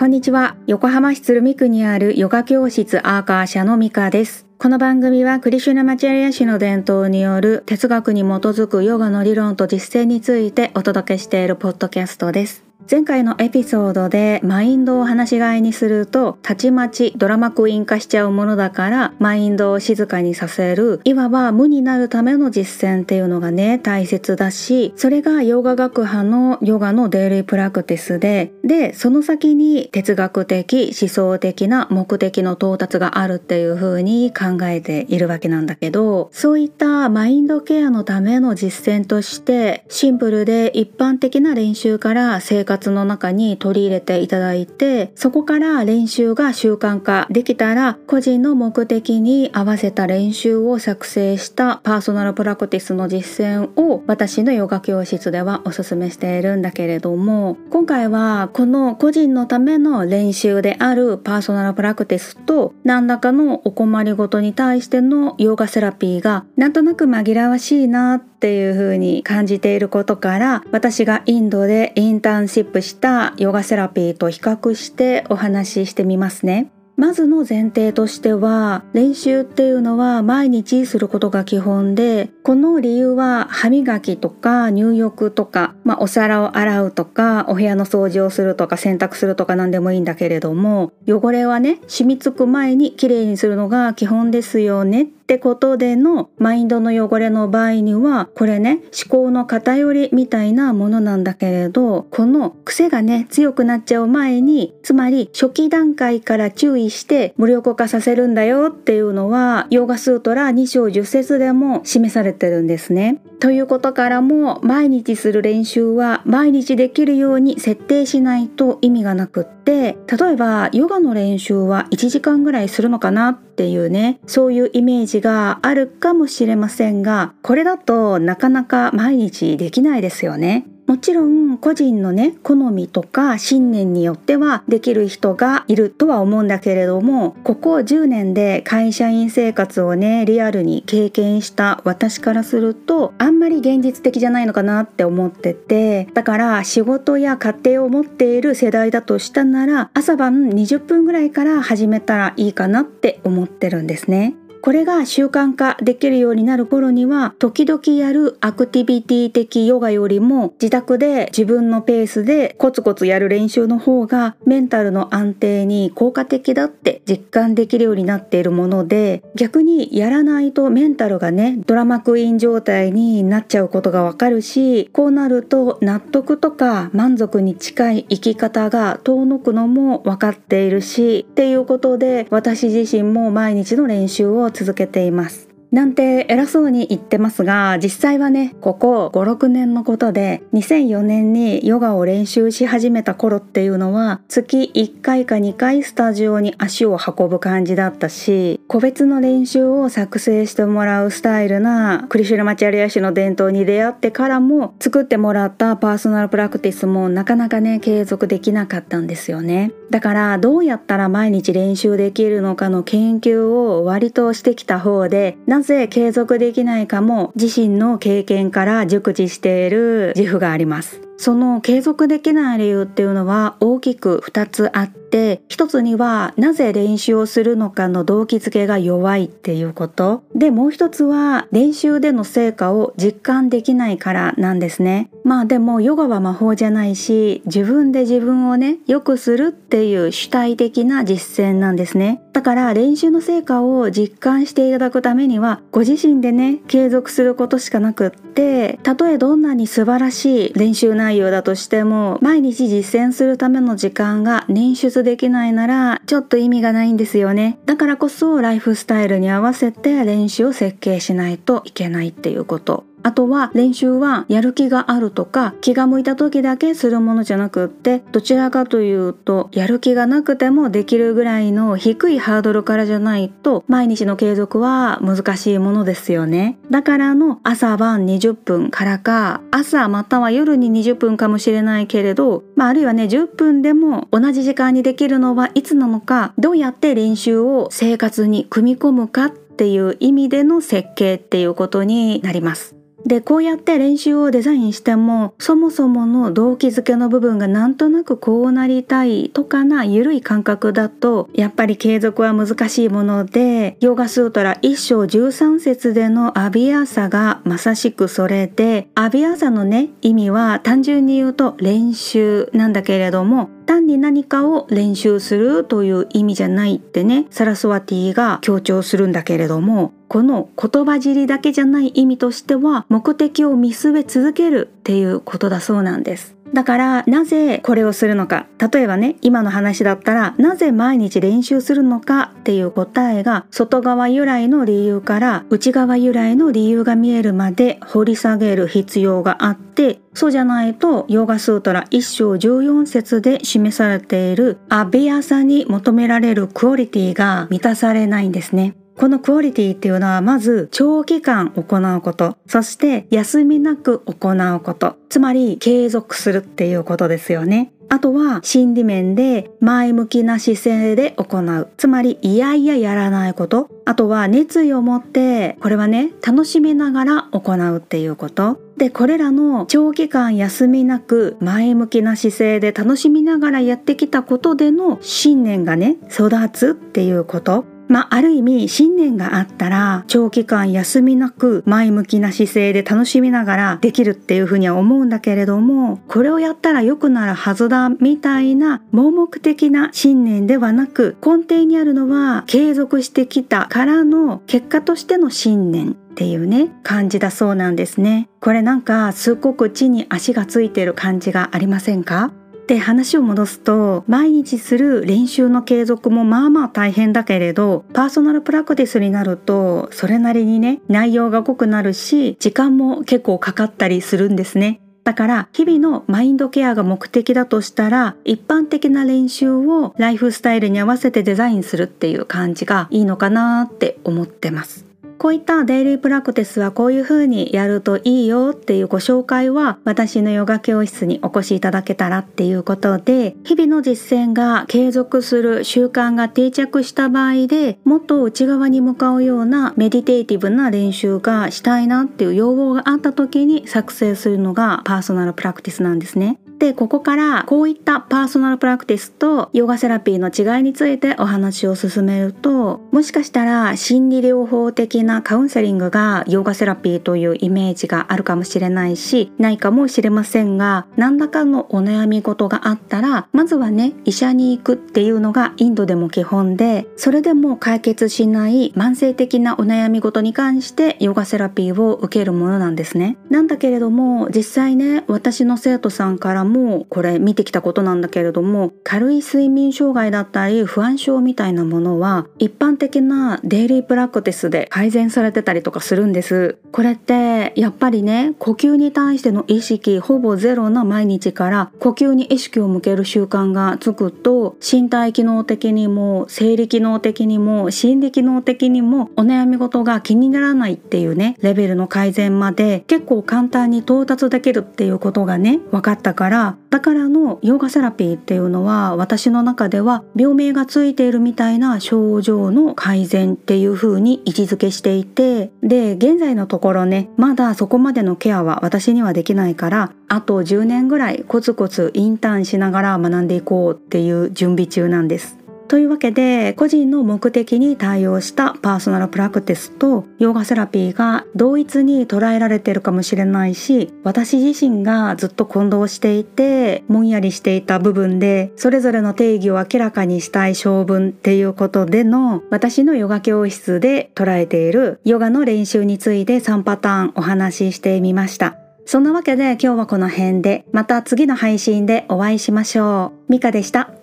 こんにちは。横浜市鶴見区にあるヨガ教室アーカー社のミカです。この番組はクリシュナマチャリア氏の伝統による哲学に基づくヨガの理論と実践についてお届けしているポッドキャストです。前回のエピソードでマインドを話し飼いにするとたちまちドラマクイーン化しちゃうものだからマインドを静かにさせるいわば無になるための実践っていうのがね大切だしそれがヨガ学派のヨガのデイリープラクティスででその先に哲学的思想的な目的の到達があるっていう風に考えているわけなんだけどそういったマインドケアのための実践としてシンプルで一般的な練習から生活の中に取り入れていただいてそこから練習が習慣化できたら個人の目的に合わせた練習を作成した personal practice の実践を私のヨガ教室ではおすすめしているんだけれども今回はこの個人のための練習である personal practice と何らかのお困りごとに対してのヨガセラピーがなんとなく紛らわしいなっていう風に感じていることから私がインドでインターンシップしたヨガセラピーと比較してお話ししてみますね。まずの前提としては練習っていうのは毎日することが基本でこの理由は歯磨きとか入浴とか、まあ、お皿を洗うとかお部屋の掃除をするとか洗濯するとか何でもいいんだけれども汚れはね染みつく前にきれいにするのが基本ですよねっってことでのマインドの汚れの場合にはこれね思考の偏りみたいなものなんだけれどこの癖がね強くなっちゃう前につまり初期段階から注意して無力化させるんだよっていうのはヨガスートラ2章10節でも示されてるんですね。ということからも毎日する練習は毎日できるように設定しないと意味がなくって例えばヨガの練習は1時間ぐらいするのかなっていうねそういうイメージがあるかもしれませんがこれだとなかなか毎日できないですよね。もちろん個人のね好みとか信念によってはできる人がいるとは思うんだけれどもここ10年で会社員生活をねリアルに経験した私からするとあんまり現実的じゃないのかなって思っててだから仕事や家庭を持っている世代だとしたなら朝晩20分ぐらいから始めたらいいかなって思ってるんですね。これが習慣化できるようになる頃には時々やるアクティビティ的ヨガよりも自宅で自分のペースでコツコツやる練習の方がメンタルの安定に効果的だって実感できるようになっているもので逆にやらないとメンタルがねドラマクイーン状態になっちゃうことがわかるしこうなると納得とか満足に近い生き方が遠のくのも分かっているしっていうことで私自身も毎日の練習を続けています。なんて偉そうに言ってますが実際はねここ56年のことで2004年にヨガを練習し始めた頃っていうのは月1回か2回スタジオに足を運ぶ感じだったし個別の練習を作成してもらうスタイルなクリシュラマチャリア氏の伝統に出会ってからも作ってもらったパーソナルプラクティスもなかなかね継続できなかったんですよね。だからどうやったら毎日練習できるのかの研究を割としてきた方でなぜ継続できないかも自身の経験から熟知している自負があります。その継続できない理由っていうのは大きく2つあって1つにはなぜ練習をするのかの動機づけが弱いっていうこと。でもう1つは練習での成果を実感できないからなんですね。まあでもヨガは魔法じゃないし自分で自分をね良くするっていう主体的な実践なんですね。だから練習の成果を実感していただくためにはご自身でね継続することしかなくってたとえどんなに素晴らしい練習内容だとしても毎日実践するための時間が捻出できないならちょっと意味がないんですよね。だからこそライフスタイルに合わせて練習を設計しないといけないっていうこと。あとは練習はやる気があるとか気が向いた時だけするものじゃなくってどちらかというとやる気がなくてもできるぐらいの低いハードルからじゃないと毎日の継続は難しいものですよね。だからの朝晩20分からか朝または夜に20分かもしれないけれど、まあ、あるいはね10分でも同じ時間にできるのはいつなのかどうやって練習を生活に組み込むかっていう意味での設計っていうことになります。でこうやって練習をデザインしてもそもそもの動機づけの部分がなんとなくこうなりたいとかな緩い感覚だとやっぱり継続は難しいものでヨガスートラ1章13節でのアビアーサがまさしくそれでアビアーサのね意味は単純に言うと練習なんだけれども単に何かを練習するという意味じゃないってねサラスワティが強調するんだけれどもこの言葉尻だけじゃない意味としては目的を見据え続けるっていうことだそうなんです。だからなぜこれをするのか例えばね今の話だったらなぜ毎日練習するのかっていう答えが外側由来の理由から内側由来の理由が見えるまで掘り下げる必要があってそうじゃないとヨガスートラ1章14節で示されているアビアさに求められるクオリティが満たされないんですね。このクオリティっていうのはまず長期間行うこと、そして休みなく行うこと、つまり継続するっていうことですよね。あとは心理面で前向きな姿勢で行う。つまりいやいややらないこと。あとは熱意を持って、これはね、楽しみながら行うっていうこと。で、これらの長期間休みなく前向きな姿勢で楽しみながらやってきたことでの信念がね、育つっていうこと。まあ、ある意味信念があったら長期間休みなく前向きな姿勢で楽しみながらできるっていうふうには思うんだけれどもこれをやったら良くなるはずだみたいな盲目的な信念ではなく根底にあるのは継続してきたからの結果としての信念っていうね感じだそうなんですね。これなんかすっごく地に足がついてる感じがありませんか？で話を戻すと毎日する練習の継続もまあまあ大変だけれどパーソナルプラクティスになるとそれなりにね内容が濃くなるし時間も結構かかったりするんですね。だから日々のマインドケアが目的だとしたら一般的な練習をライフスタイルに合わせてデザインするっていう感じがいいのかなって思ってます。こういった daily practice はこういう風にやるといいよっていうご紹介は私のヨガ教室にお越しいただけたらっていうことで日々の実践が継続する習慣が定着した場合でもっと内側に向かうような meditative な練習がしたいなっていう要望があった時に作成するのが personal practice なんですね。でここからこういった personal practice とヨガセラピーの違いについてお話を進めるともしかしたら心理療法的なカウンセリングがヨガセラピーというイメージがあるかもしれないしないかもしれませんが何らかのお悩み事があったらまずはね医者に行くっていうのがインドでも基本でそれでも解決しない慢性的なお悩み事に関してヨガセラピーを受けるものなんですね。なんだけれども実際ね私の生徒さんからもこれ見てきたことなんだけれども軽い睡眠障害だったり不安症みたいなものは一般的なデイリープラクティスで改善されてたりとかするんです。これってやっぱりね呼吸に対しての意識ほぼゼロな毎日から呼吸に意識を向ける習慣がつくと身体機能的にも生理機能的にも心理機能的にもお悩み事が気にならないっていうねレベルの改善まで結構簡単に到達できるっていうことがね分かったからからだからのヨガセラピーっていうのは私の中では病名がついているみたいな症状の改善っていう風に位置づけしていてで現在のところねまだそこまでのケアは私にはできないからあと10年ぐらいコツコツインターンしながら学んでいこうっていう準備中なんです。というわけで個人の目的に対応したパーソナルプラクティスとヨガセラピーが同一に捉えられているかもしれないし私自身がずっと混同していてもんやりしていた部分でそれぞれの定義を明らかにしたい性分っていうことでの私のヨガ教室で捉えているヨガの練習について3パターンお話ししてみました。そんなわけで今日はこの辺でまた次の配信でお会いしましょう。ミカでした。